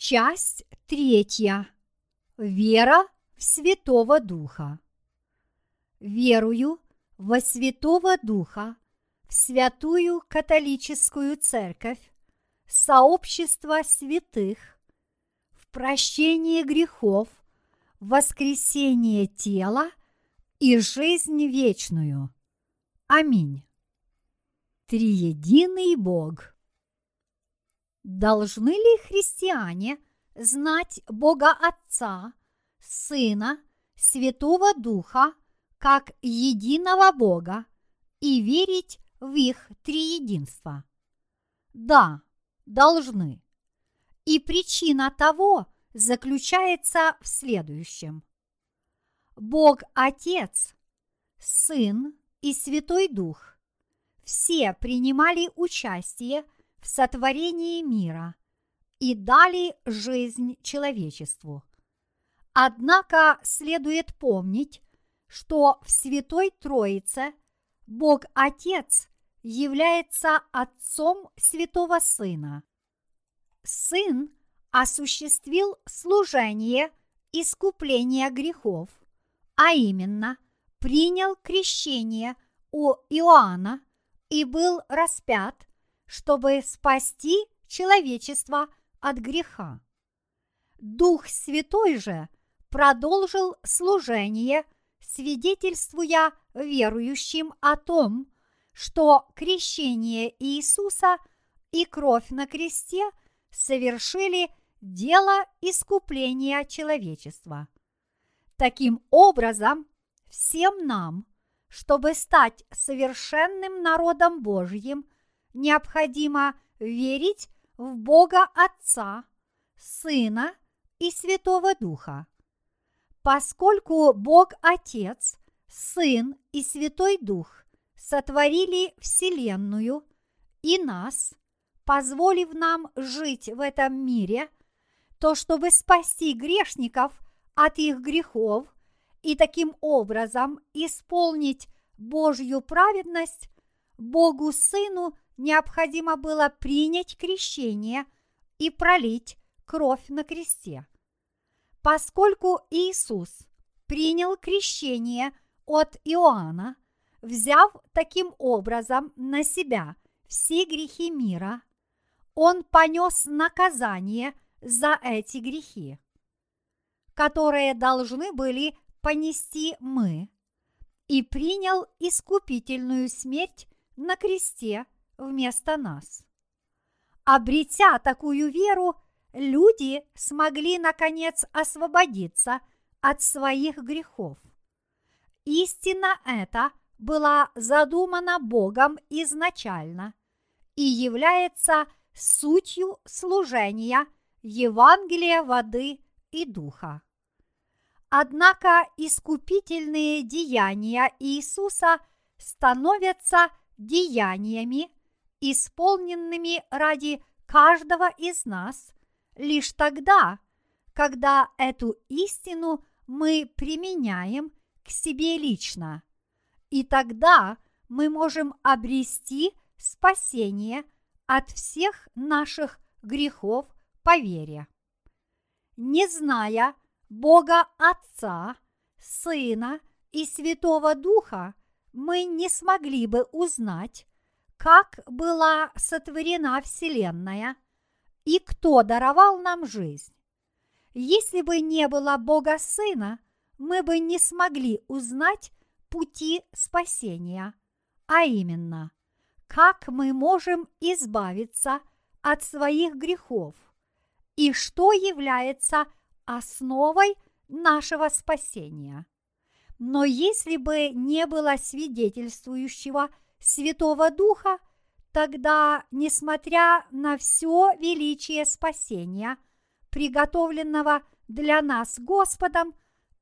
Часть третья. Вера в Святого Духа. Верую во Святого Духа, в Святую Католическую Церковь, сообщество святых, в прощение грехов, воскресение тела и жизнь вечную. Аминь. Триединый Бог. Должны ли христиане знать Бога Отца, Сына, Святого Духа, как единого Бога и верить в их триединство? Да, должны. И причина того заключается в следующем. Бог Отец, Сын и Святой Дух все принимали участие – в сотворении мира и дали жизнь человечеству. Однако следует помнить, что в Святой Троице Бог Отец является Отцом Святого Сына. Сын осуществил служение искупления грехов, а именно принял крещение у Иоанна и был распят чтобы спасти человечество от греха. Дух Святой же продолжил служение, свидетельствуя верующим о том, что крещение Иисуса и кровь на кресте совершили дело искупления человечества. Таким образом, всем нам, чтобы стать совершенным народом Божьим – необходимо верить в Бога Отца, Сына и Святого Духа. Поскольку Бог Отец, Сын и Святой Дух сотворили Вселенную и нас, позволив нам жить в этом мире, то чтобы спасти грешников от их грехов и таким образом исполнить Божью праведность, Богу Сыну необходимо было принять крещение и пролить кровь на кресте. Поскольку Иисус принял крещение от Иоанна, взяв таким образом на себя все грехи мира, он понес наказание за эти грехи, которые должны были понести мы, и принял искупительную смерть на кресте – вместо нас. Обретя такую веру, люди смогли наконец освободиться от своих грехов. Истина эта была задумана Богом изначально и является сутью служения Евангелия воды и духа. Однако искупительные деяния Иисуса становятся деяниями, исполненными ради каждого из нас лишь тогда, когда эту истину мы применяем к себе лично. И тогда мы можем обрести спасение от всех наших грехов по вере. Не зная Бога Отца, Сына и Святого Духа, мы не смогли бы узнать, как была сотворена Вселенная и кто даровал нам жизнь. Если бы не было Бога Сына, мы бы не смогли узнать пути спасения, а именно, как мы можем избавиться от своих грехов и что является основой нашего спасения. Но если бы не было свидетельствующего – Святого Духа, тогда, несмотря на все величие спасения, приготовленного для нас Господом,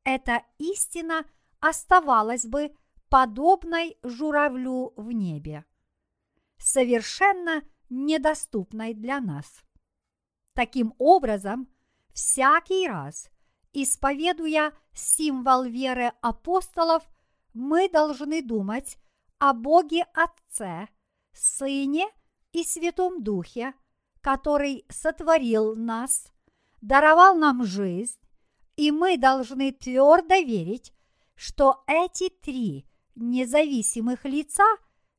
эта истина оставалась бы подобной журавлю в небе, совершенно недоступной для нас. Таким образом, всякий раз, исповедуя символ веры апостолов, мы должны думать о Боге Отце, Сыне и Святом Духе, который сотворил нас, даровал нам жизнь, и мы должны твердо верить, что эти три независимых лица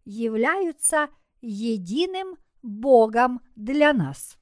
являются единым Богом для нас.